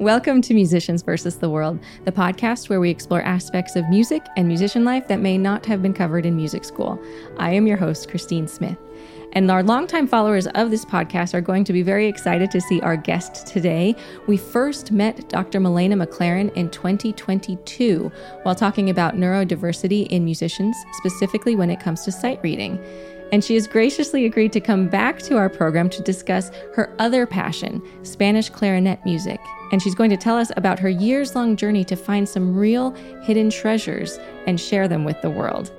Welcome to Musicians versus the World, the podcast where we explore aspects of music and musician life that may not have been covered in music school. I am your host, Christine Smith. And our longtime followers of this podcast are going to be very excited to see our guest today. We first met Dr. Malena McLaren in 2022 while talking about neurodiversity in musicians, specifically when it comes to sight reading and she has graciously agreed to come back to our program to discuss her other passion, Spanish clarinet music. And she's going to tell us about her years long journey to find some real hidden treasures and share them with the world.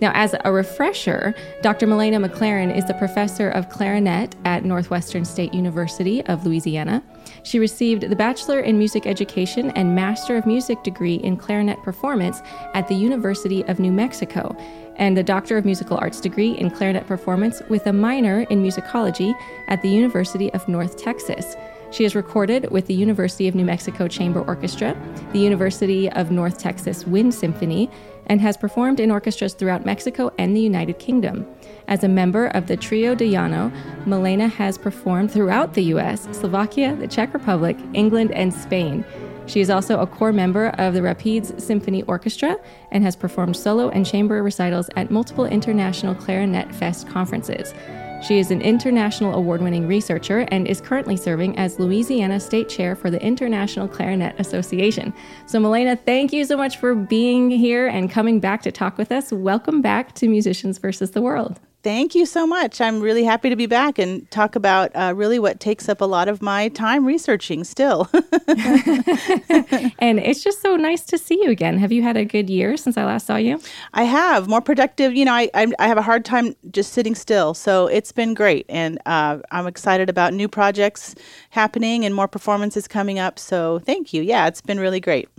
Now, as a refresher, Dr. Malena McLaren is the professor of clarinet at Northwestern State University of Louisiana. She received the Bachelor in Music Education and Master of Music degree in clarinet performance at the University of New Mexico and a Doctor of Musical Arts degree in clarinet performance with a minor in musicology at the University of North Texas. She has recorded with the University of New Mexico Chamber Orchestra, the University of North Texas Wind Symphony, and has performed in orchestras throughout Mexico and the United Kingdom. As a member of the Trio de Llano, Malena has performed throughout the US, Slovakia, the Czech Republic, England, and Spain. She is also a core member of the Rapides Symphony Orchestra and has performed solo and chamber recitals at multiple international Clarinet Fest conferences. She is an international award winning researcher and is currently serving as Louisiana State Chair for the International Clarinet Association. So, Malena, thank you so much for being here and coming back to talk with us. Welcome back to Musicians versus the World. Thank you so much. I'm really happy to be back and talk about uh, really what takes up a lot of my time researching still. and it's just so nice to see you again. Have you had a good year since I last saw you? I have. More productive. You know, I, I, I have a hard time just sitting still. So it's been great. And uh, I'm excited about new projects happening and more performances coming up. So thank you. Yeah, it's been really great.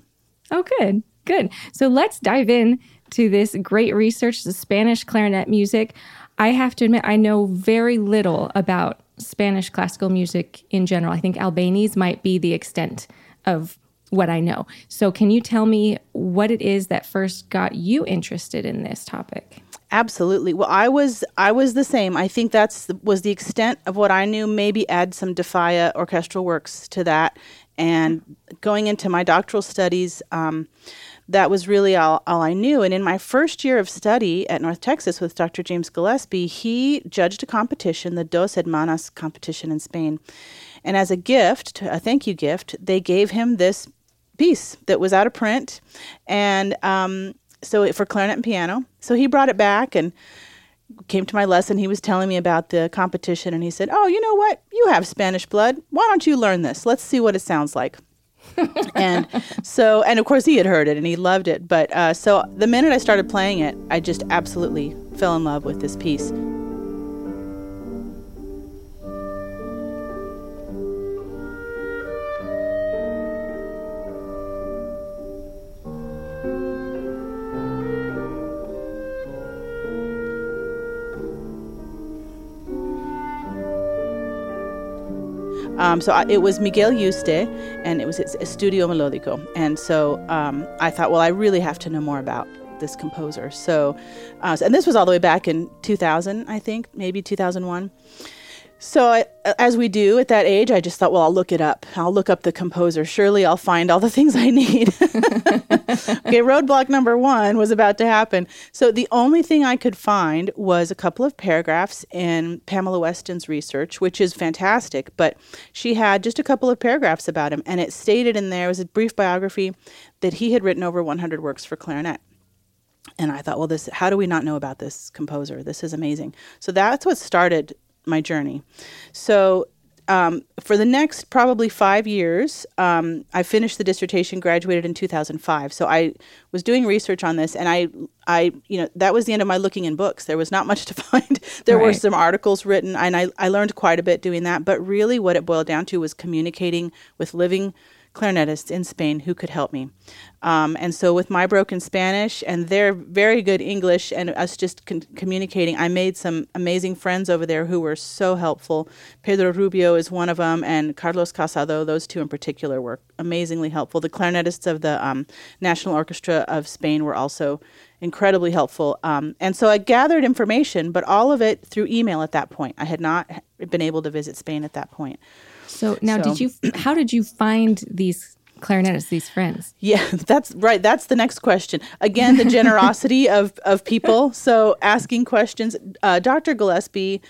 Oh, good. Good. So let's dive in to this great research, the Spanish clarinet music. I have to admit, I know very little about Spanish classical music in general. I think Albéniz might be the extent of what I know. So, can you tell me what it is that first got you interested in this topic? Absolutely. Well, I was I was the same. I think that's was the extent of what I knew. Maybe add some de Falla orchestral works to that. And going into my doctoral studies, um, that was really all, all I knew. And in my first year of study at North Texas with Dr. James Gillespie, he judged a competition, the Dos Hermanas competition in Spain. And as a gift, a thank you gift, they gave him this piece that was out of print. And um, so for clarinet and piano. So he brought it back and came to my lesson. He was telling me about the competition and he said, Oh, you know what? You have Spanish blood. Why don't you learn this? Let's see what it sounds like and so, and of course, he had heard it and he loved it. But uh, so the minute I started playing it, I just absolutely fell in love with this piece. Um, so I, it was Miguel Yuste, and it was his Estudio Melódico. And so um, I thought, well, I really have to know more about this composer. So, uh, and this was all the way back in 2000, I think, maybe 2001. So, I, as we do at that age, I just thought, well, I'll look it up. I'll look up the composer. Surely I'll find all the things I need. okay, roadblock number one was about to happen. So, the only thing I could find was a couple of paragraphs in Pamela Weston's research, which is fantastic, but she had just a couple of paragraphs about him. And it stated in there, it was a brief biography, that he had written over 100 works for clarinet. And I thought, well, this how do we not know about this composer? This is amazing. So that's what started my journey. So um, for the next probably five years, um, I finished the dissertation, graduated in 2005. So I was doing research on this, and I, I, you know, that was the end of my looking in books. There was not much to find. there right. were some articles written, and I, I learned quite a bit doing that. But really, what it boiled down to was communicating with living clarinetists in Spain who could help me. Um, and so, with my broken Spanish and their very good English, and us just con- communicating, I made some amazing friends over there who were so helpful. Pedro Rubio is one of them, and Carlos Casado, those two in particular, were amazingly helpful. The clarinetists of the um, National Orchestra of Spain were also incredibly helpful. Um, and so I gathered information, but all of it through email at that point. I had not been able to visit Spain at that point. So now, so, did you? How did you find these clarinetists, these friends? Yeah, that's right. That's the next question. Again, the generosity of of people. So asking questions. Uh, Dr. Gillespie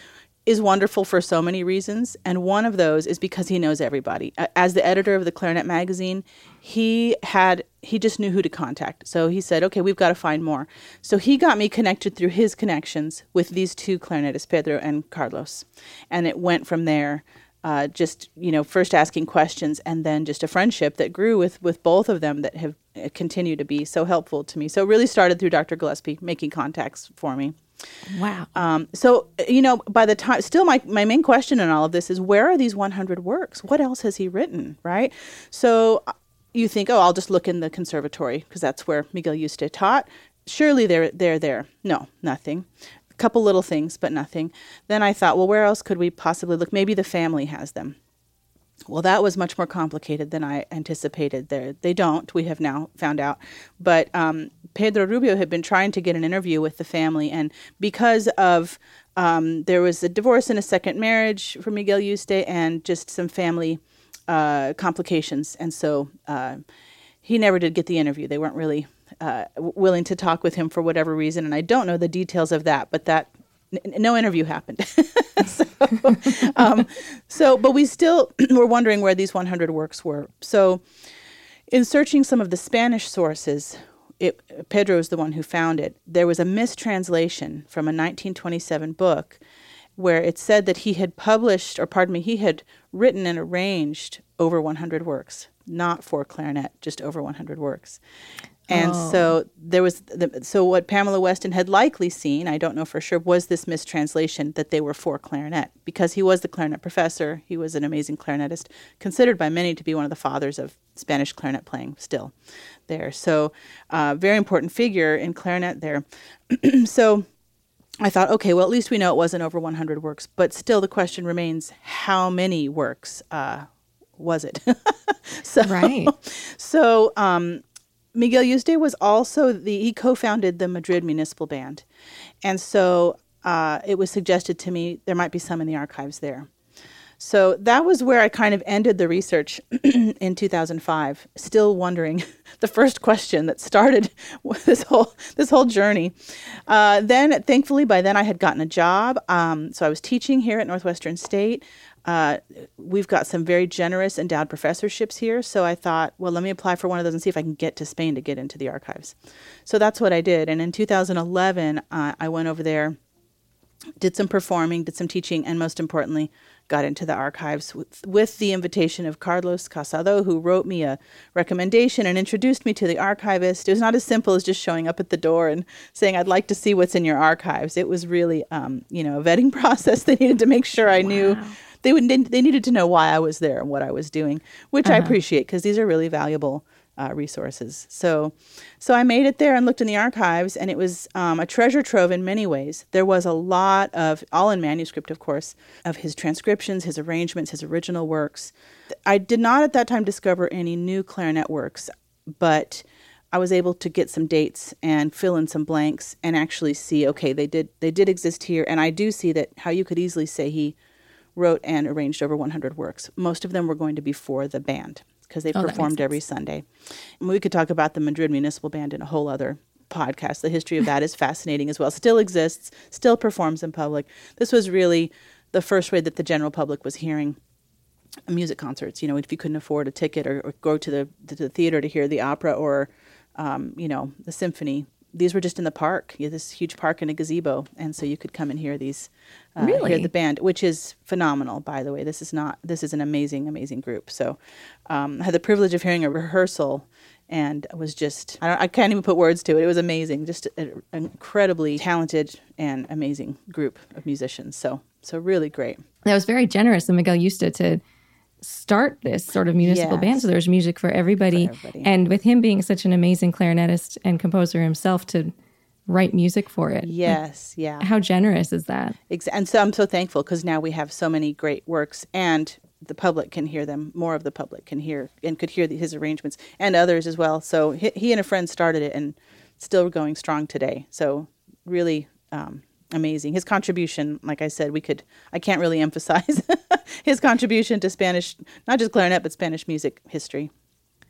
is wonderful for so many reasons, and one of those is because he knows everybody. As the editor of the Clarinet magazine, he had he just knew who to contact. So he said, "Okay, we've got to find more." So he got me connected through his connections with these two clarinetists, Pedro and Carlos, and it went from there. Uh, just you know, first asking questions, and then just a friendship that grew with with both of them that have uh, continued to be so helpful to me. So it really started through Dr. Gillespie making contacts for me. Wow. Um, so, you know, by the time, still my, my main question in all of this is where are these 100 works? What else has he written, right? So uh, you think, oh, I'll just look in the conservatory because that's where Miguel Yuste taught. Surely they're, they're there. No, nothing. Couple little things, but nothing. Then I thought, well, where else could we possibly look? Maybe the family has them. Well, that was much more complicated than I anticipated. There, they don't. We have now found out. But um, Pedro Rubio had been trying to get an interview with the family, and because of um, there was a divorce and a second marriage for Miguel Yuste, and just some family uh, complications, and so uh, he never did get the interview. They weren't really uh, willing to talk with him for whatever reason, and I don't know the details of that. But that n- no interview happened. so, um, so, but we still were wondering where these 100 works were. So, in searching some of the Spanish sources, it, Pedro is the one who found it. There was a mistranslation from a 1927 book where it said that he had published, or pardon me, he had written and arranged over 100 works, not for clarinet, just over 100 works. And oh. so there was the, so what Pamela Weston had likely seen, I don't know for sure, was this mistranslation that they were for clarinet because he was the clarinet professor. He was an amazing clarinetist, considered by many to be one of the fathers of Spanish clarinet playing still there. So uh, very important figure in clarinet there. so I thought, okay, well at least we know it wasn't over 100 works, but still the question remains: how many works? Uh, was it? so, right. So um, Miguel Yuste was also the he co-founded the Madrid Municipal Band, and so uh, it was suggested to me there might be some in the archives there. So that was where I kind of ended the research in 2005, still wondering the first question that started this whole this whole journey. Uh, then, thankfully, by then I had gotten a job. Um, so I was teaching here at Northwestern State. Uh, we've got some very generous endowed professorships here. So I thought, well, let me apply for one of those and see if I can get to Spain to get into the archives. So that's what I did. And in 2011, uh, I went over there, did some performing, did some teaching, and most importantly, got into the archives with, with the invitation of Carlos Casado, who wrote me a recommendation and introduced me to the archivist. It was not as simple as just showing up at the door and saying, I'd like to see what's in your archives. It was really, um, you know, a vetting process. They needed to make sure I wow. knew they would they needed to know why I was there and what I was doing, which uh-huh. I appreciate because these are really valuable uh, resources. So, so I made it there and looked in the archives, and it was um, a treasure trove in many ways. There was a lot of, all in manuscript, of course, of his transcriptions, his arrangements, his original works. I did not at that time discover any new clarinet works, but I was able to get some dates and fill in some blanks and actually see, okay, they did they did exist here, and I do see that how you could easily say he wrote and arranged over 100 works. Most of them were going to be for the band because they oh, performed every Sunday. And we could talk about the Madrid Municipal Band in a whole other podcast. The history of that is fascinating as well. Still exists, still performs in public. This was really the first way that the general public was hearing music concerts. You know, if you couldn't afford a ticket or, or go to the to the theater to hear the opera or um, you know the symphony, these were just in the park. You this huge park in a gazebo, and so you could come and hear these, uh, really? hear the band, which is phenomenal. By the way, this is not this is an amazing, amazing group. So, um, I had the privilege of hearing a rehearsal, and was just I, I can't even put words to it. It was amazing, just an incredibly talented and amazing group of musicians. So, so really great. That was very generous of Miguel Yuste to start this sort of municipal yes. band. So there's music for everybody. for everybody. And with him being such an amazing clarinetist and composer himself to write music for it. Yes, yeah. How generous is that? And so I'm so thankful because now we have so many great works and the public can hear them. More of the public can hear and could hear his arrangements and others as well. So he, he and a friend started it and still going strong today. So really um, amazing. His contribution, like I said, we could I can't really emphasize his contribution to Spanish, not just clarinet, but Spanish music history.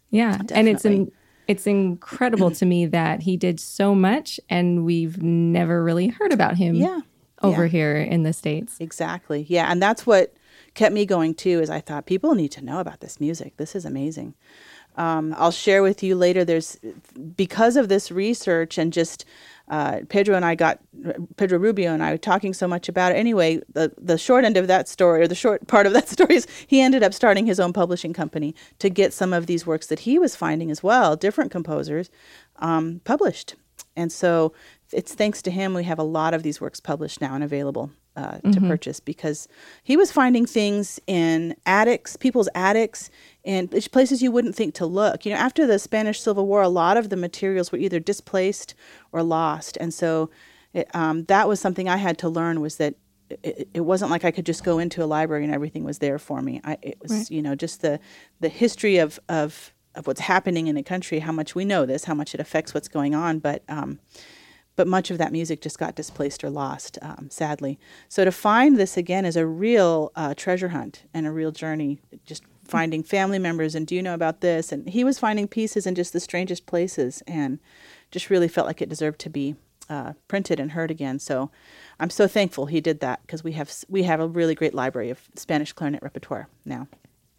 Yeah, Definitely. and it's in, it's incredible to me that he did so much, and we've never really heard about him. Yeah. over yeah. here in the states. Exactly. Yeah, and that's what kept me going too. Is I thought people need to know about this music. This is amazing. Um, I'll share with you later. There's because of this research and just uh, Pedro and I got Pedro Rubio and I were talking so much about it. Anyway, the the short end of that story, or the short part of that story, is he ended up starting his own publishing company to get some of these works that he was finding as well, different composers, um, published. And so it's thanks to him we have a lot of these works published now and available uh, to mm-hmm. purchase because he was finding things in attics, people's attics, and places you wouldn't think to look. You know, after the Spanish Civil War, a lot of the materials were either displaced or lost, and so it, um, that was something I had to learn was that it, it, wasn't like I could just go into a library and everything was there for me. I, it was, right. you know, just the the history of of of what's happening in a country, how much we know this, how much it affects what's going on, but. Um, but much of that music just got displaced or lost, um, sadly. So to find this again is a real uh, treasure hunt and a real journey, just finding family members and do you know about this? And he was finding pieces in just the strangest places and just really felt like it deserved to be uh, printed and heard again. So I'm so thankful he did that because we have we have a really great library of Spanish clarinet repertoire now.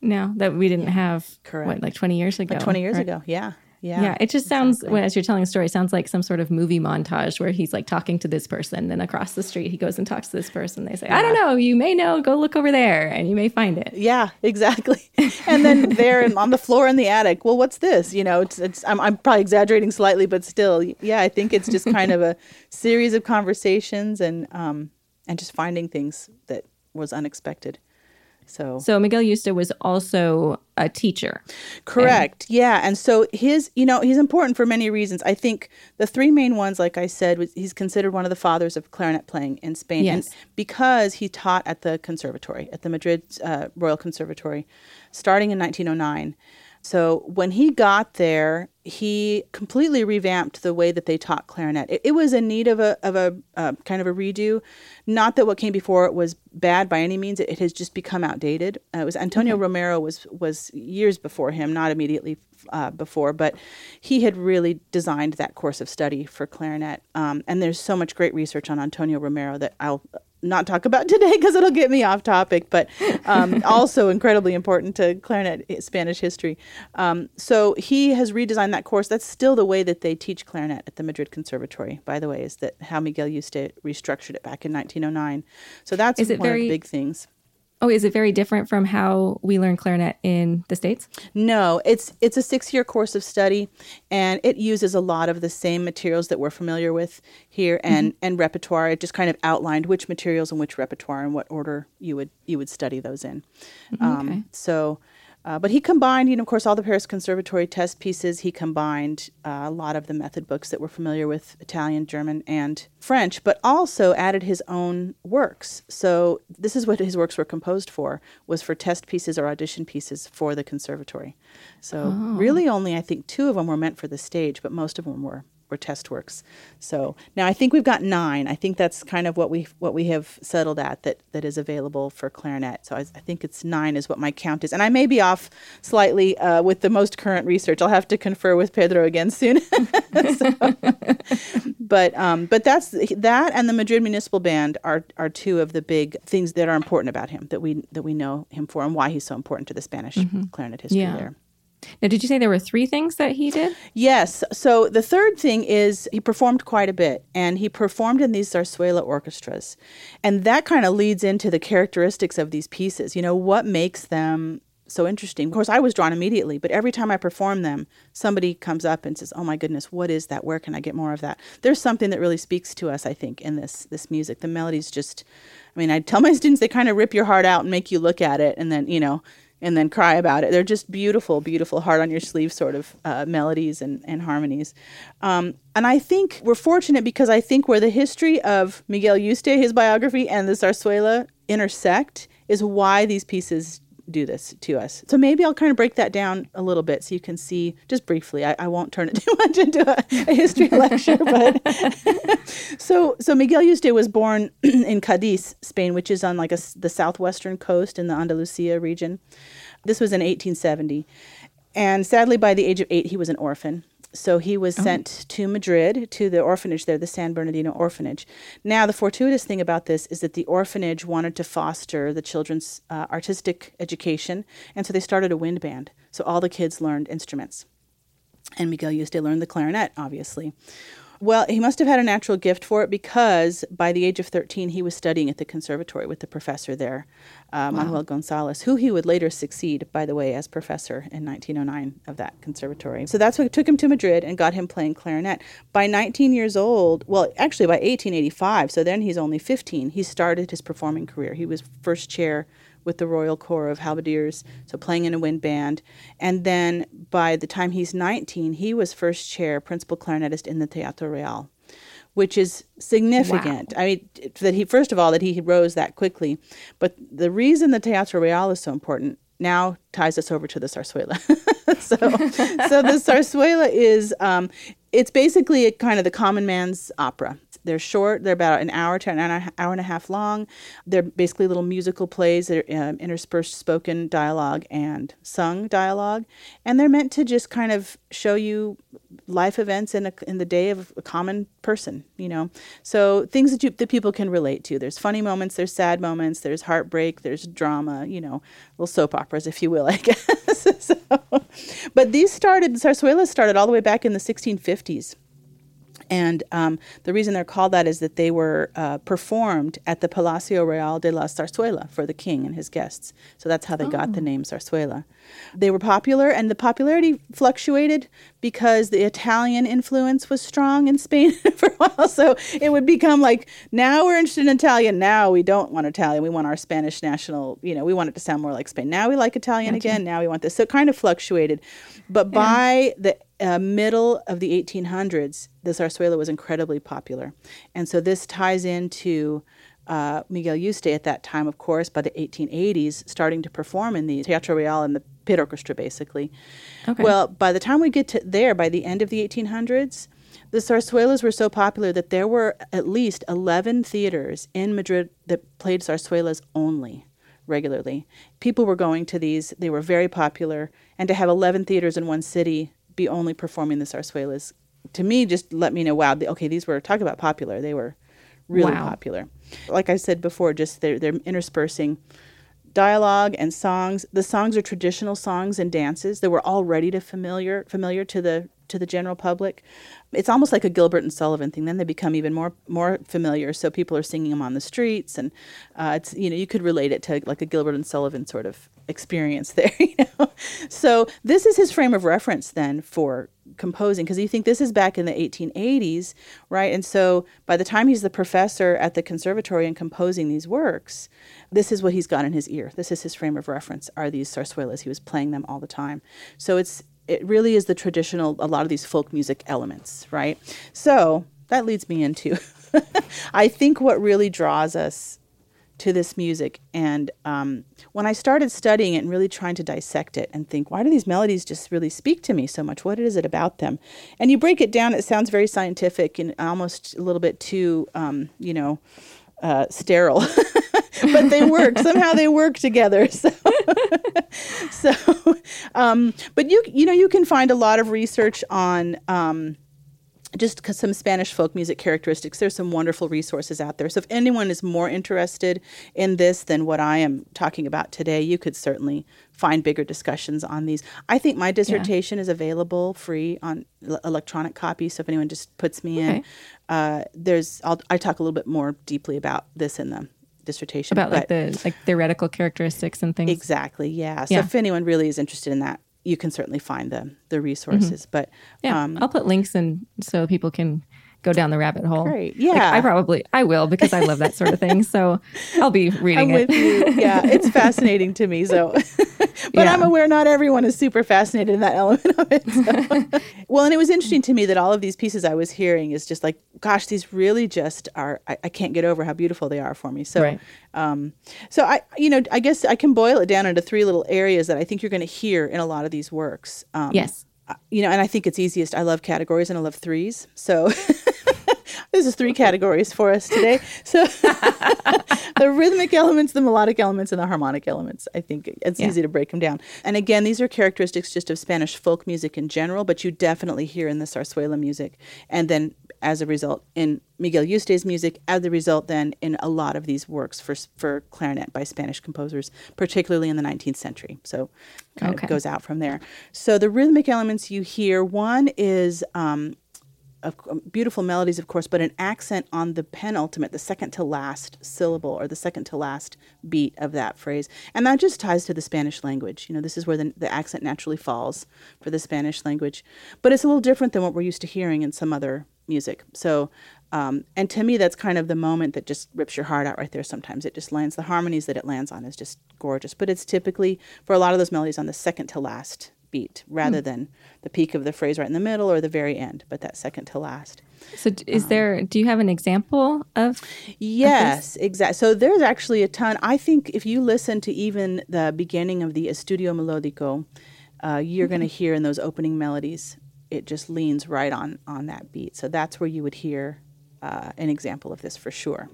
Now that we didn't yeah. have correct what, like 20 years ago. Like 20 years right? ago, yeah. Yeah. Yeah. It just sounds, exactly. as you're telling a story, sounds like some sort of movie montage where he's like talking to this person. Then across the street, he goes and talks to this person. They say, yeah. I don't know. You may know. Go look over there and you may find it. Yeah, exactly. and then there on the floor in the attic, well, what's this? You know, it's, it's I'm, I'm probably exaggerating slightly, but still, yeah, I think it's just kind of a series of conversations and, um, and just finding things that was unexpected. So, so Miguel Yuste was also a teacher. Correct. And yeah, and so his, you know, he's important for many reasons. I think the three main ones, like I said, was he's considered one of the fathers of clarinet playing in Spain, yes. and because he taught at the conservatory, at the Madrid uh, Royal Conservatory, starting in 1909. So when he got there, he completely revamped the way that they taught clarinet. It, it was in need of a of a uh, kind of a redo. Not that what came before it was bad by any means. It, it has just become outdated. Uh, it was Antonio okay. Romero was was years before him, not immediately uh, before, but he had really designed that course of study for clarinet. Um, and there's so much great research on Antonio Romero that I'll not talk about today because it'll get me off topic, but um, also incredibly important to clarinet Spanish history. Um, so he has redesigned that course. That's still the way that they teach clarinet at the Madrid Conservatory, by the way, is that how Miguel Yuste restructured it back in 1909. So that's one very, of the big things. Oh, is it very different from how we learn clarinet in the states? No, it's it's a six-year course of study, and it uses a lot of the same materials that we're familiar with here and mm-hmm. and repertoire. It just kind of outlined which materials and which repertoire and what order you would you would study those in. Mm-hmm. Um, okay. So uh, but he combined, you know, of course, all the Paris Conservatory test pieces. He combined uh, a lot of the method books that we're familiar with Italian, German, and French, but also added his own works. So this is what his works were composed for: was for test pieces or audition pieces for the conservatory. So oh. really, only I think two of them were meant for the stage, but most of them were or test works. So now I think we've got nine. I think that's kind of what we what we have settled at that that is available for clarinet. So I, I think it's nine is what my count is, and I may be off slightly uh, with the most current research. I'll have to confer with Pedro again soon. so, but um, but that's that, and the Madrid Municipal Band are are two of the big things that are important about him that we that we know him for, and why he's so important to the Spanish mm-hmm. clarinet history yeah. there. Now, did you say there were three things that he did? Yes. So the third thing is he performed quite a bit, and he performed in these zarzuela orchestras. And that kind of leads into the characteristics of these pieces. You know, what makes them so interesting? Of course, I was drawn immediately, but every time I perform them, somebody comes up and says, "Oh my goodness, what is that? Where can I get more of that?" There's something that really speaks to us, I think, in this this music. The melodies just I mean, I tell my students they kind of rip your heart out and make you look at it and then, you know, and then cry about it. They're just beautiful, beautiful, heart on your sleeve sort of uh, melodies and, and harmonies. Um, and I think we're fortunate because I think where the history of Miguel Yuste, his biography, and the zarzuela intersect is why these pieces do this to us. So maybe I'll kind of break that down a little bit so you can see just briefly. I, I won't turn it too much into a, a history lecture, but so so Miguel Yuste was born in Cadiz, Spain, which is on like a, the southwestern coast in the Andalusia region. This was in 1870. And sadly, by the age of eight, he was an orphan. So he was oh. sent to Madrid to the orphanage there, the San Bernardino orphanage. Now, the fortuitous thing about this is that the orphanage wanted to foster the children's uh, artistic education, and so they started a wind band. So all the kids learned instruments. And Miguel Yuste learned the clarinet, obviously. Well, he must have had a natural gift for it because by the age of 13, he was studying at the conservatory with the professor there, uh, wow. Manuel Gonzalez, who he would later succeed, by the way, as professor in 1909 of that conservatory. So that's what took him to Madrid and got him playing clarinet. By 19 years old, well, actually by 1885, so then he's only 15, he started his performing career. He was first chair with the Royal Corps of Halberdiers, so playing in a wind band. And then by the time he's 19, he was first chair, principal clarinetist in the Teatro Real, which is significant. Wow. I mean, that he, first of all, that he rose that quickly. But the reason the Teatro Real is so important now ties us over to the zarzuela. so, so the zarzuela is, um, it's basically a kind of the common man's opera. They're short. They're about an hour to an hour and a half long. They're basically little musical plays that are um, interspersed spoken dialogue and sung dialogue, and they're meant to just kind of show you life events in a, in the day of a common person. You know, so things that you that people can relate to. There's funny moments. There's sad moments. There's heartbreak. There's drama. You know, little soap operas, if you will, I guess. so, but these started. Zarzuela started all the way back in the 1650s. And um, the reason they're called that is that they were uh, performed at the Palacio Real de la Zarzuela for the king and his guests. So that's how they oh. got the oh. name Zarzuela. They were popular, and the popularity fluctuated because the Italian influence was strong in Spain for a while. So it would become like, now we're interested in Italian. Now we don't want Italian. We want our Spanish national, you know, we want it to sound more like Spain. Now we like Italian gotcha. again. Now we want this. So it kind of fluctuated. But yeah. by the uh, middle of the 1800s, the zarzuela was incredibly popular. And so this ties into uh, Miguel Yuste at that time, of course, by the 1880s, starting to perform in the Teatro Real and the pit orchestra, basically. Okay. Well, by the time we get to there, by the end of the 1800s, the zarzuelas were so popular that there were at least 11 theaters in Madrid that played zarzuelas only regularly. People were going to these, they were very popular, and to have 11 theaters in one city be only performing the zarzuelas to me just let me know wow okay these were talk about popular they were really wow. popular. Like i said before just they're, they're interspersing dialogue and songs. The songs are traditional songs and dances that were already to familiar familiar to the to the general public. It's almost like a gilbert and sullivan thing. Then they become even more more familiar. So people are singing them on the streets and uh, it's you know you could relate it to like a gilbert and sullivan sort of experience there you know? So this is his frame of reference then for composing because you think this is back in the 1880s right? And so by the time he's the professor at the conservatory and composing these works this is what he's got in his ear. This is his frame of reference are these zarzuelas he was playing them all the time. So it's it really is the traditional a lot of these folk music elements right? So that leads me into i think what really draws us to this music. And um, when I started studying it and really trying to dissect it and think, why do these melodies just really speak to me so much? What is it about them? And you break it down, it sounds very scientific and almost a little bit too, um, you know, uh, sterile. but they work somehow they work together so, so um, but you you know you can find a lot of research on um, just some Spanish folk music characteristics. There's some wonderful resources out there. So if anyone is more interested in this than what I am talking about today, you could certainly find bigger discussions on these. I think my dissertation yeah. is available free on l- electronic copy. So if anyone just puts me okay. in, uh, there's I'll, I talk a little bit more deeply about this in the dissertation about like the like theoretical characteristics and things. Exactly. Yeah. So yeah. if anyone really is interested in that, you can certainly find the the resources. Mm-hmm. But yeah, um, I'll put links in so people can go down the rabbit hole. Great. Like, Yeah. I probably I will because I love that sort of thing. So I'll be reading I'm it. with you. Yeah, it's fascinating to me. So, but Yeah. I'm aware not everyone is super fascinated in that element of it. so. well, and it was interesting to me that all of these pieces I was hearing is just like, gosh, these really just are. I, I can't get over how beautiful they are for me. So, Right. um, so I, you know, I guess I can boil it down into three little areas that I think you're going to hear in a lot of these works. Um, Yes. you know, and I think it's easiest. I love categories and I love threes. So this is three categories for us today. So the rhythmic elements, the melodic elements, and the harmonic elements. I think it's Yeah. easy to break them down. And again, these are characteristics just of Spanish folk music in general, but you definitely hear in the zarzuela music. And then as a result, in Miguel Yuste's music, as a result, then in a lot of these works for for clarinet by Spanish composers, particularly in the 19th century. So kind Okay. of goes out from there. So the rhythmic elements you hear, one is um, of beautiful melodies, of course, but an accent on the penultimate, the second to last syllable or the second to last beat of that phrase. And that just ties to the Spanish language. You know, this is where the, the accent naturally falls for the Spanish language. But it's a little different than what we're used to hearing in some other music. So, um, and to me, that's kind of the moment that just rips your heart out right there sometimes. It just lands, the harmonies that it lands on is just gorgeous. But it's typically, for a lot of those melodies, on the second to last beat rather than the peak of the phrase right in the middle or the very end, but that second to last. So is there? Do you have an example of? Yes, exactly. So there's actually a ton. I think if you listen to even the beginning of the Estudio Melodico, uh, you're going to hear in those opening melodies, it just leans right on on that beat. So that's where you would hear uh, an example of this for sure.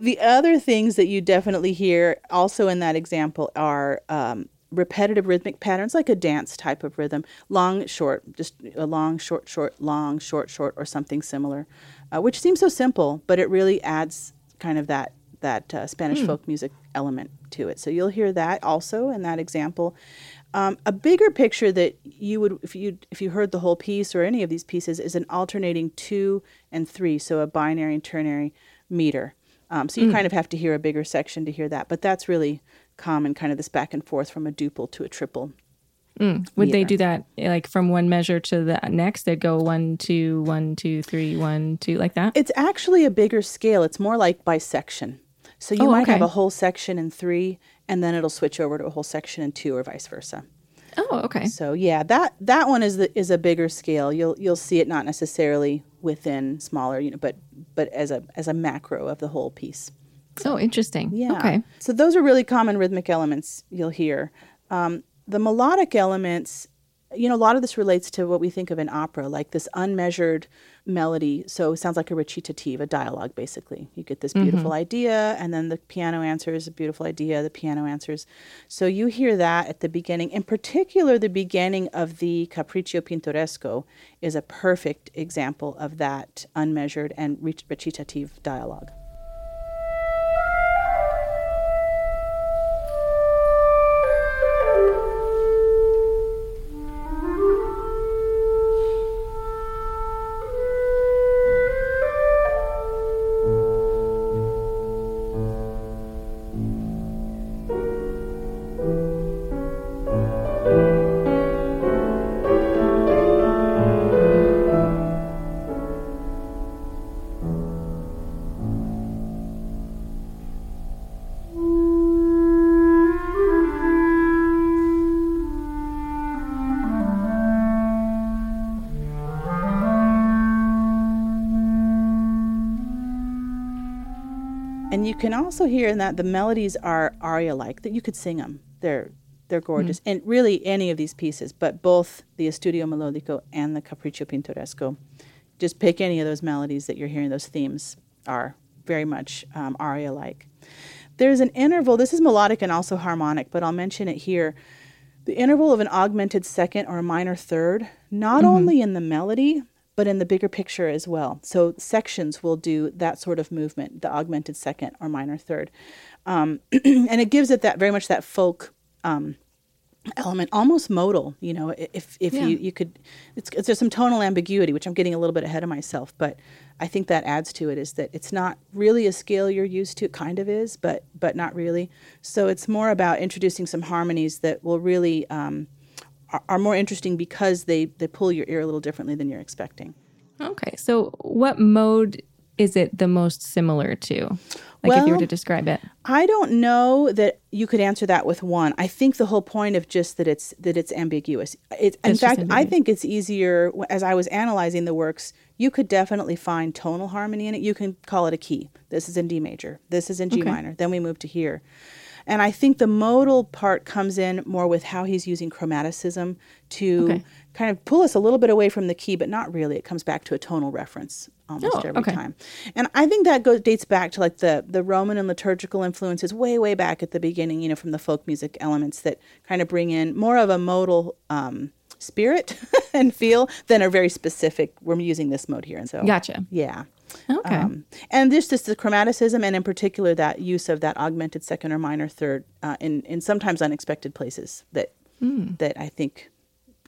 The other things that you definitely hear also in that example are um, repetitive rhythmic patterns, like a dance type of rhythm, long, short, just a long, short, short, long, short, short, or something similar, uh, which seems so simple, but it really adds kind of that that uh, Spanish folk music element to it. So you'll hear that also in that example. Um, a bigger picture that you would, if you if you heard the whole piece or any of these pieces, is an alternating two and three, so a binary and ternary meter. Um, so you mm. kind of have to hear a bigger section to hear that, but that's really common, kind of this back and forth from a duple to a triple. Mm. Would they do that eh, like from one measure to the next? They'd go one, two, one, two, three, one, two, like that. It's actually a bigger scale. It's more like by section. So you Oh, might have a whole section in three, and then it'll switch over to a whole section in two, or vice versa. Oh, okay. So yeah, that that one is the is a bigger scale. You'll you'll see it not necessarily within smaller, you know, but but as a as a macro of the whole piece. Oh, interesting. Yeah. Okay. So those are really common rhythmic elements you'll hear. Um, the melodic elements, you know, a lot of this relates to what we think of in opera, like this unmeasured melody. So it sounds like a recitative, a dialogue, basically. You get this mm-hmm. beautiful idea, and then the piano answers a beautiful idea, the piano answers. So you hear that at the beginning. In particular, the beginning of the Capricho Pintoresco is a perfect example of that unmeasured and recitative dialogue. Can also hear in that the melodies are aria-like that you could sing them. They're they're gorgeous, and really any of these pieces, but both the Estudio Melodico and the Capricho Pintoresco. Just pick any of those melodies that you're hearing. Those themes are very much um, aria-like. There's an interval. This is melodic and also harmonic, but I'll mention it here. The interval of an augmented second or a minor third, not only in the melody, but in the bigger picture as well. So sections will do that sort of movement, the augmented second or minor third, um, and it gives it that very much that folk um, element almost modal you know if if Yeah. you you could it's, it's there's some tonal ambiguity which i'm getting a little bit ahead of myself but i think that adds to it is that it's not really a scale you're used to it kind of is but but not really so it's more about introducing some harmonies that will really um, are, more interesting because they they pull your ear a little differently than you're expecting Okay. So, what mode is it the most similar to? Like, if you were to describe it. I don't know that you could answer that with one. I think the whole point of just that it's that it's ambiguous. It's in fact, I think it's easier as I was analyzing the works. You could definitely find tonal harmony in it. You can call it a key. This is in D major. This is in G Okay. minor. Then we move to here. And I think the modal part comes in more with how he's using chromaticism to Okay. kind of pull us a little bit away from the key, but not really. It comes back to a tonal reference almost Oh, every okay. time. And I think that goes dates back to like the the Roman and liturgical influences way way back at the beginning, you know, from the folk music elements that kind of bring in more of a modal um, spirit and feel than a very specific. We're using this mode here, and so Gotcha. yeah. Okay. Um, and this just the chromaticism, and in particular that use of that augmented second or minor third uh, in in sometimes unexpected places that Hmm. that I think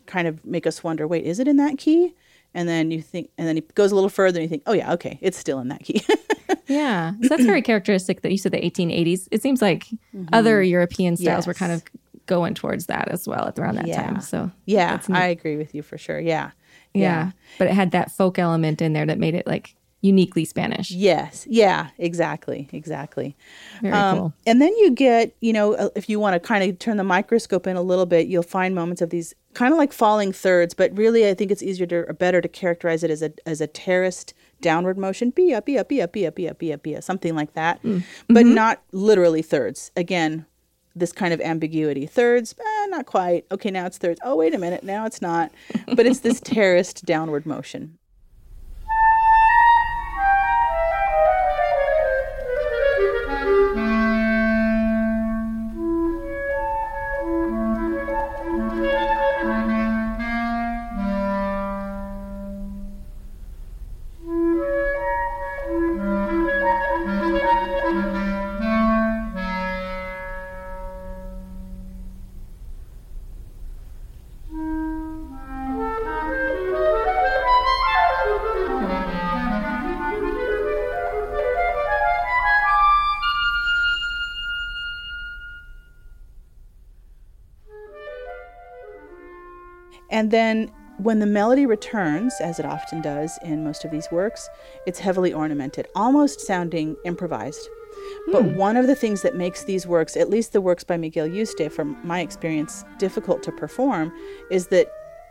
kind of make us wonder. Wait, is it in that key? And then you think, and then it goes a little further, and you think, oh yeah, okay, it's still in that key. yeah. So, that's very characteristic that you said the 1880s. It seems like other European styles were kind of going towards that as well at around that Yeah. time. So, yeah, I agree with you for sure. Yeah, yeah. But it had that folk element in there that made it like uniquely Spanish. Yes. Yeah. Exactly. Exactly. Very Um, cool. And then you get, you know, uh, if you want to kind of turn the microscope in a little bit, you'll find moments of these kind of like falling thirds, but really I think it's easier to or better to characterize it as a as a terraced downward motion, be up, be up, be up, be up, be up, be up, be up, something like that, but not literally thirds. Again, this kind of ambiguity. Thirds, eh, not quite. Okay, now it's thirds. Oh, wait a minute, now it's not. But it's this terraced downward motion. And then when the melody returns, as it often does in most of these works, it's heavily ornamented, almost sounding improvised. But hmm. one of the things that makes these works, at least the works by Miguel Yuste, from my experience, difficult to perform, is that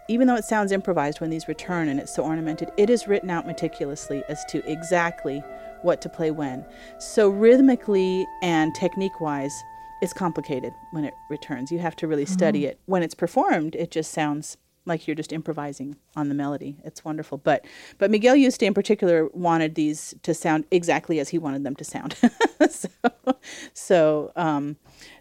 even though it sounds improvised when these return and it's so ornamented, it is written out meticulously as to exactly what to play when. So, rhythmically and technique wise, it's complicated when it returns. You have to really mm-hmm. study it. When it's performed, it just sounds like you're just improvising on the melody. It's wonderful. But but Miguel Yuste in particular wanted these to sound exactly as he wanted them to sound. so so um,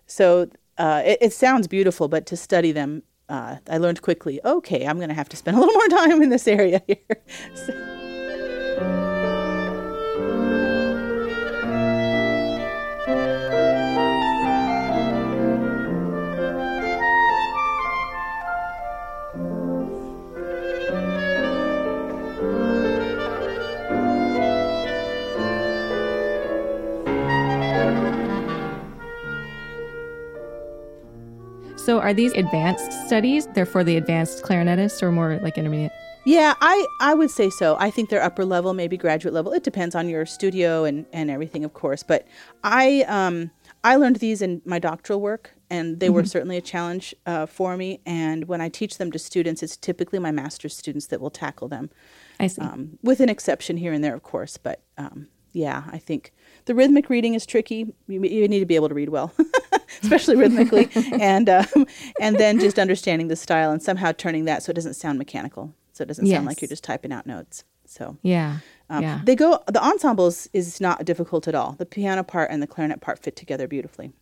so uh, it, it sounds beautiful, but to study them, uh, I learned quickly. Okay, I'm going to have to spend a little more time in this area here. So, So, are these advanced studies? They're for the advanced clarinetists or more like intermediate? Yeah, I, I would say so. I think they're upper level, maybe graduate level. It depends on your studio and, and everything, of course. But I um I learned these in my doctoral work, and they were certainly a challenge uh, for me. And when I teach them to students, it's typically my master's students that will tackle them, I see. um, with an exception here and there, of course. But um, yeah, I think the rhythmic reading is tricky. You, you need to be able to read well, especially rhythmically, and um, and then just understanding the style and somehow turning that so it doesn't sound mechanical, so it doesn't sound like you're just typing out notes. So yeah. um, yeah. they go. The ensembles is not difficult at all. The piano part and the clarinet part fit together beautifully.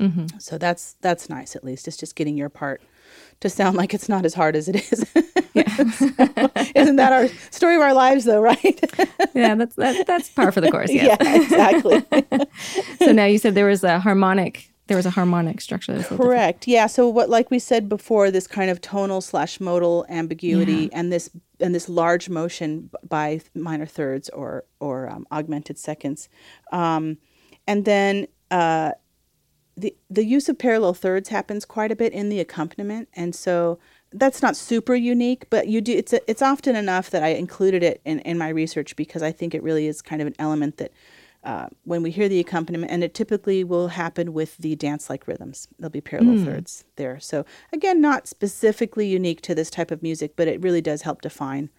Mm-hmm. So that's that's nice. At least it's just getting your part to sound like it's not as hard as it is. Isn't that our story of our lives, though? Right? yeah, that's that, that's par for the course. Yes. yeah, exactly. so now you said there was a harmonic there was a harmonic structure. That was Correct. Yeah. So what, like we said before, this kind of tonal slash modal ambiguity Yeah. and this and this large motion by minor thirds or or um, augmented seconds, um, and then uh, the the use of parallel thirds happens quite a bit in the accompaniment, and so that's not super unique, but you do it's it's often enough that I included it in in my research because I think it really is kind of an element that uh, when we hear the accompaniment, and it typically will happen with the dance like rhythms. There'll be parallel thirds there. So, again, not specifically unique to this type of music, but it really does help define.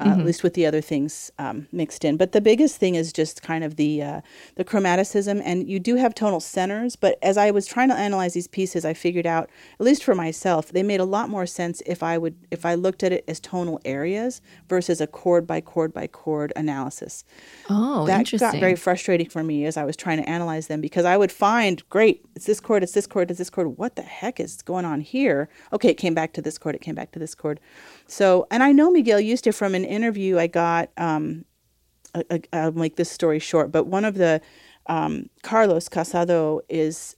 Uh, At least with the other things um, mixed in, but the biggest thing is just kind of the uh, the chromaticism, and you do have tonal centers. But as I was trying to analyze these pieces, I figured out, at least for myself, they made a lot more sense if I would if I looked at it as tonal areas versus a chord by chord by chord analysis Oh, that interesting. got very frustrating for me as I was trying to analyze them because I would find, great, it's this chord, it's this chord, it's this chord. What the heck is going on here? Okay, it came back to this chord, it came back to this chord. So, and I know Miguel Yuste from an interview I got. Um, I, I, I'll make this story short, but one of the um, Carlos Casado is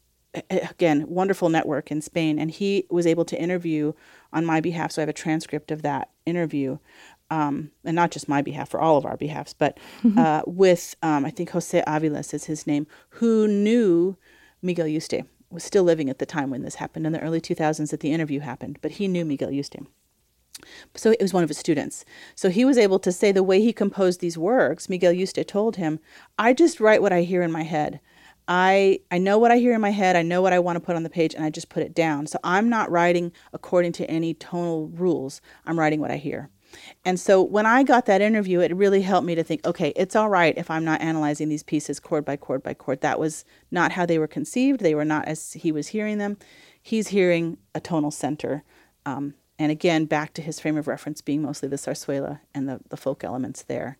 again wonderful network in Spain, and he was able to interview on my behalf. So I have a transcript of that interview, um, and not just my behalf, for all of our behalfs, but uh, with um, I think Jose Aviles is his name, who knew Miguel Yuste was still living at the time when this happened in the early 2000s that the interview happened, but he knew Miguel Yuste. So it was one of his students. So he was able to say the way he composed these works, Miguel Yuste told him, I just write what I hear in my head. I I know what I hear in my head, I know what I want to put on the page and I just put it down. So I'm not writing according to any tonal rules. I'm writing what I hear. And so when I got that interview, it really helped me to think, okay, it's all right if I'm not analyzing these pieces chord by chord by chord. That was not how they were conceived. They were not as he was hearing them. He's hearing a tonal center. Um, and again, back to his frame of reference being mostly the zarzuela and the, the folk elements there.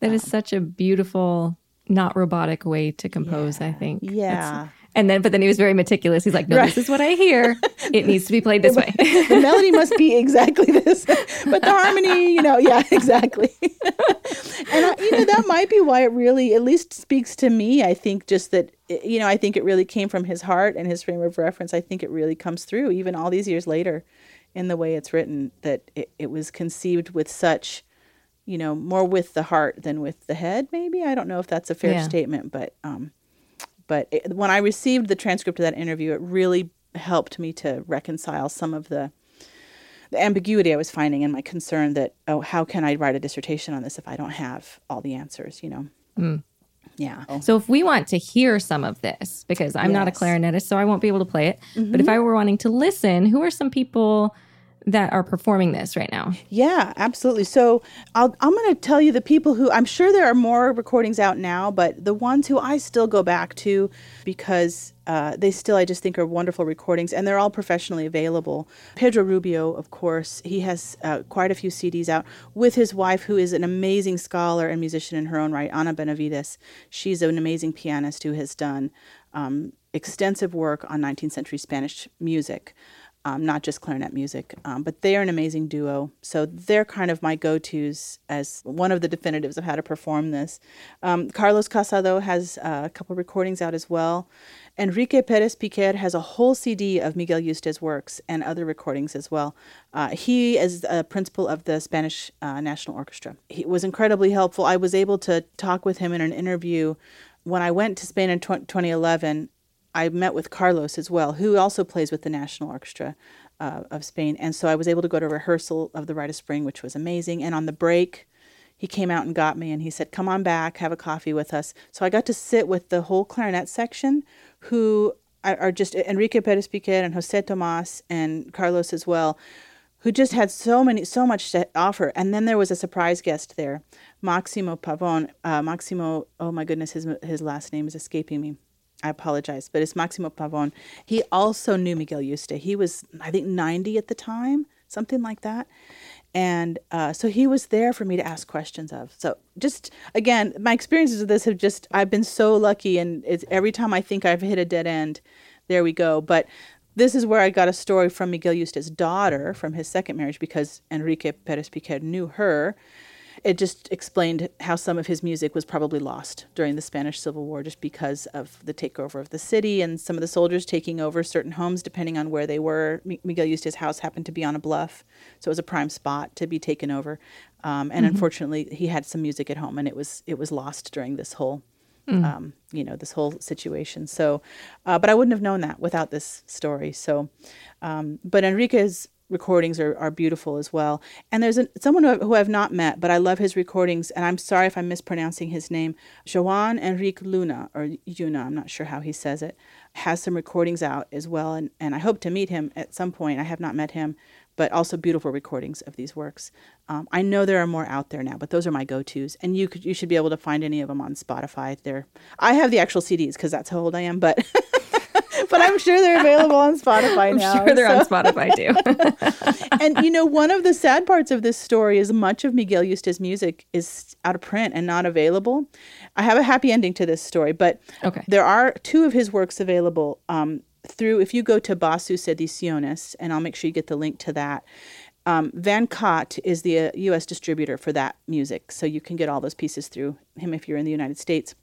That is um, such a beautiful, not robotic way to compose, I think. That's- Yeah. and then, but then he was very meticulous. He's like, no, this is what I hear. It needs to be played this way. the melody must be exactly this, but the harmony, you know, yeah, exactly. and I, you know that might be why it really, at least, speaks to me. I think just that, eh, you know, I think it really came from his heart and his frame of reference. I think it really comes through, even all these years later, in the way it's written. That it, it was conceived with such, you know, more with the heart than with the head. Maybe I don't know if that's a fair Yeah. statement, but um, but it, when I received the transcript of that interview, it really helped me to reconcile some of the the ambiguity I was finding and my concern that oh, how can I write a dissertation on this if I don't have all the answers? You know. Yeah. So if we want to hear some of this, because I'm not a clarinetist, so I won't be able to play it. But if mm-hmm. I were wanting to listen, who are some people that are performing this right now? Yeah, absolutely. So I'll, I'm going to tell you the people who I'm sure there are more recordings out now, but the ones who I still go back to because uh, they still, I just think, are wonderful recordings and they're all professionally available. Pedro Rubio, of course, he has uh, quite a few CDs out with his wife, who is an amazing scholar and musician in her own right, Ana Benavides. She's an amazing pianist who has done um, extensive work on 19th century Spanish music um, not just clarinet music, um, but they're an amazing duo. So they're kind of my go tos as one of the definitives of how to perform this. Um, Carlos Casado has uh, a couple recordings out as well. Enrique Perez Piquer has a whole CD of Miguel Yuste's works and other recordings as well. Uh, he is a principal of the Spanish uh, National Orchestra. He was incredibly helpful. I was able to talk with him in an interview when I went to Spain in tw- 2011. I met with Carlos as well, who also plays with the National Orchestra uh, of Spain. And so I was able to go to rehearsal of The Rite of Spring, which was amazing. And on the break, he came out and got me and he said, Come on back, have a coffee with us. So I got to sit with the whole clarinet section, who are just Enrique Perez Piquer and Jose Tomas and Carlos as well, who just had so many, so much to offer. And then there was a surprise guest there, Maximo Pavon. Uh, Maximo, oh my goodness, his his last name is escaping me. I apologize, but it's Maximo Pavon. He also knew Miguel Yuste. He was, I think, 90 at the time, something like that. And uh, so he was there for me to ask questions of. So just again, my experiences with this have just, I've been so lucky. And it's every time I think I've hit a dead end, there we go. But this is where I got a story from Miguel Yuste's daughter from his second marriage because Enrique Perez Piquer knew her. It just explained how some of his music was probably lost during the Spanish Civil War just because of the takeover of the city and some of the soldiers taking over certain homes depending on where they were. Miguel Yuste's house happened to be on a bluff, so it was a prime spot to be taken over. Um, and mm-hmm. unfortunately, he had some music at home, and it was it was lost during this whole Mm. Um, you know this whole situation. So, uh, but I wouldn't have known that without this story. So, um, but Enrique's recordings are, are beautiful as well. And there's someone who, who I've not met, but I love his recordings. And I'm sorry if I'm mispronouncing his name. Joan Enrique Luna, or Yuna, I'm not sure how he says it, has some recordings out as well. And, and I hope to meet him at some point. I have not met him, but also beautiful recordings of these works. Um, I know there are more out there now, but those are my go-tos, and you could you should be able to find any of them on Spotify. There, I have the actual CDs because that's how old I am, but but I'm sure they're available on Spotify now. I'm sure they're so. on Spotify too. and you know, one of the sad parts of this story is much of Miguel Yuste's music is out of print and not available. I have a happy ending to this story, but okay. there are two of his works available. Um, through if you go to Bassus Ediciones, and I'll make sure you get the link to that. Um, Van Cott is the uh, U.S. distributor for that music, so you can get all those pieces through him if you're in the United States.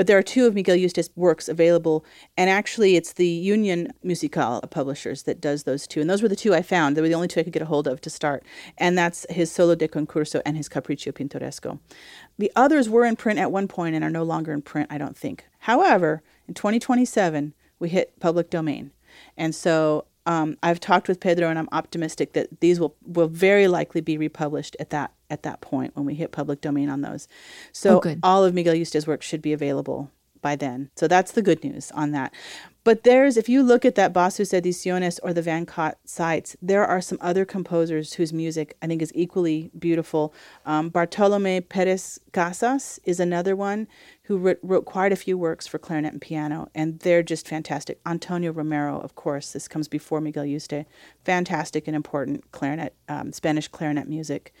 But there are two of Miguel Yuste's works available, and actually, it's the Union Musical publishers that does those two. And those were the two I found. They were the only two I could get a hold of to start. And that's his Solo de Concurso and his Capricho Pintoresco. The others were in print at one point and are no longer in print, I don't think. However, in 2027, we hit public domain. And so um, I've talked with Pedro, and I'm optimistic that these will, will very likely be republished at that at that point when we hit public domain on those. So oh, all of Miguel Yuste's work should be available by then. So that's the good news on that. But there's, if you look at that Bassus Ediciones or the Van Cott sites, there are some other composers whose music I think is equally beautiful. Um, Bartolome Perez Casas is another one who wrote, wrote, quite a few works for clarinet and piano, and they're just fantastic. Antonio Romero, of course, this comes before Miguel Yuste, fantastic and important clarinet, um, Spanish clarinet music.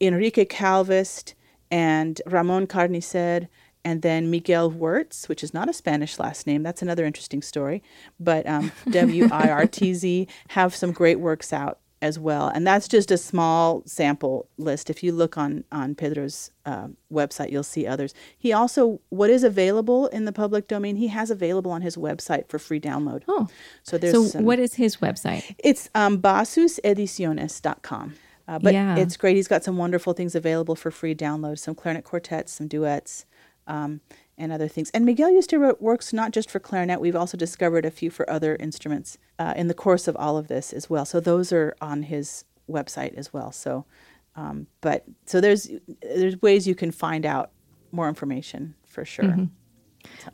Enrique Calvist and Ramon Carnicer and then Miguel Wirtz, which is not a Spanish last name. That's another interesting story. But um, W I R T Z have some great works out as well. And that's just a small sample list. If you look on, on Pedro's uh, website, you'll see others. He also, what is available in the public domain, he has available on his website for free download. Oh. So there's So some, what is his website? It's um, bassusediciones.com. Uh, but yeah. it's great. He's got some wonderful things available for free download, some clarinet quartets, some duets, um, and other things. And Miguel Yuste wrote works not just for clarinet. We've also discovered a few for other instruments uh, in the course of all of this as well. So those are on his website as well. So, um, but so there's there's ways you can find out more information for sure. Mm-hmm.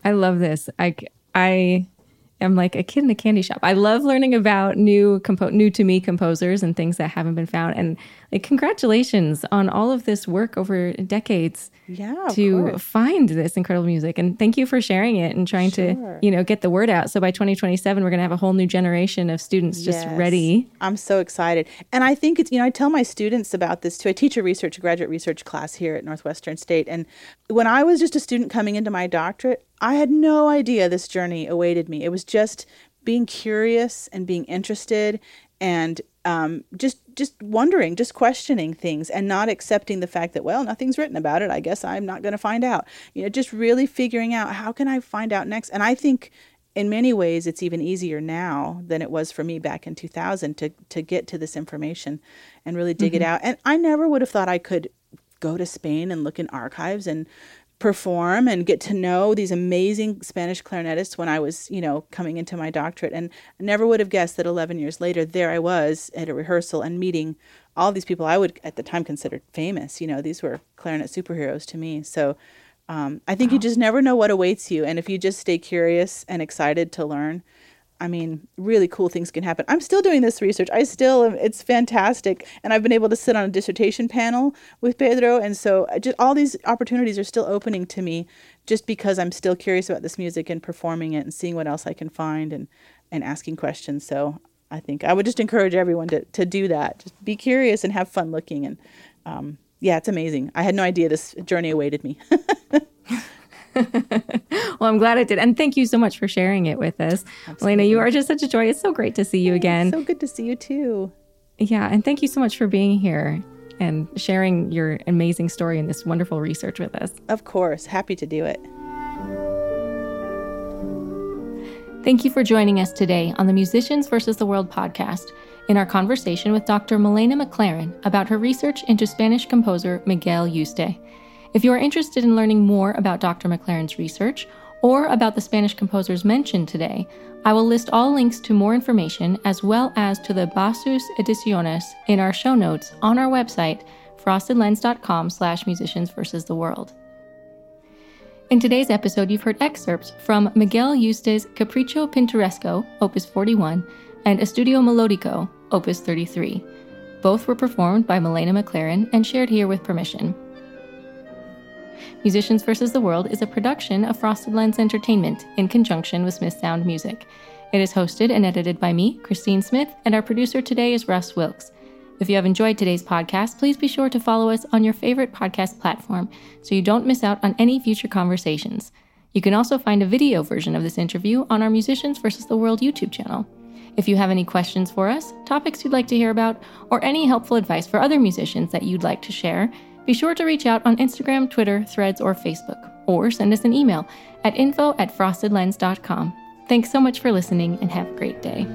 I love this. I I am like a kid in a candy shop. I love learning about new compo- new to me composers and things that haven't been found. And like, congratulations on all of this work over decades. Yeah, to find this incredible music, and thank you for sharing it and trying sure. to you know get the word out. So by 2027, we're going to have a whole new generation of students yes. just ready. I'm so excited, and I think it's you know I tell my students about this too. I teach a research, a graduate research class here at Northwestern State, and when I was just a student coming into my doctorate, I had no idea this journey awaited me. It was just being curious and being interested and um, just just wondering, just questioning things, and not accepting the fact that well, nothing's written about it. I guess I'm not going to find out. You know, just really figuring out how can I find out next. And I think in many ways it's even easier now than it was for me back in 2000 to to get to this information and really dig mm-hmm. it out. And I never would have thought I could go to Spain and look in archives and perform and get to know these amazing Spanish clarinetists when I was, you know, coming into my doctorate. And I never would have guessed that 11 years later, there I was at a rehearsal and meeting all these people I would at the time considered famous. You know, these were clarinet superheroes to me. So um, I think wow. you just never know what awaits you. And if you just stay curious and excited to learn, I mean, really cool things can happen. I'm still doing this research. I still, am, it's fantastic. And I've been able to sit on a dissertation panel with Pedro. And so just all these opportunities are still opening to me just because I'm still curious about this music and performing it and seeing what else I can find and, and asking questions. So I think I would just encourage everyone to, to do that. Just be curious and have fun looking. And um, yeah, it's amazing. I had no idea this journey awaited me. well, I'm glad I did. And thank you so much for sharing it with us. Absolutely. Elena, you are just such a joy. It's so great to see you again. So good to see you too. Yeah. And thank you so much for being here. and sharing your amazing story and this wonderful research with us. Of course, happy to do it. Thank you for joining us today on the Musicians versus the World podcast in our conversation with Dr. Malena McLaren about her research into Spanish composer Miguel Yuste. If you are interested in learning more about Dr. McLaren's research or about the Spanish composers mentioned today, I will list all links to more information as well as to the Bassus Ediciones in our show notes on our website, frostedlens.com slash musicians versus the world. In today's episode, you've heard excerpts from Miguel Yuste's Capricho Pintoresco, Opus 41, and Estudio Melodico, Opus 33. Both were performed by Malena McLaren and shared here with permission. Musicians vs. the World is a production of Frosted Lens Entertainment in conjunction with Smith Sound Music. It is hosted and edited by me, Christine Smith, and our producer today is Russ Wilkes. If you have enjoyed today's podcast, please be sure to follow us on your favorite podcast platform so you don't miss out on any future conversations. You can also find a video version of this interview on our Musicians vs. the World YouTube channel. If you have any questions for us, topics you'd like to hear about, or any helpful advice for other musicians that you'd like to share, be sure to reach out on Instagram, Twitter, Threads, or Facebook, or send us an email at info at frostedlens.com. Thanks so much for listening and have a great day.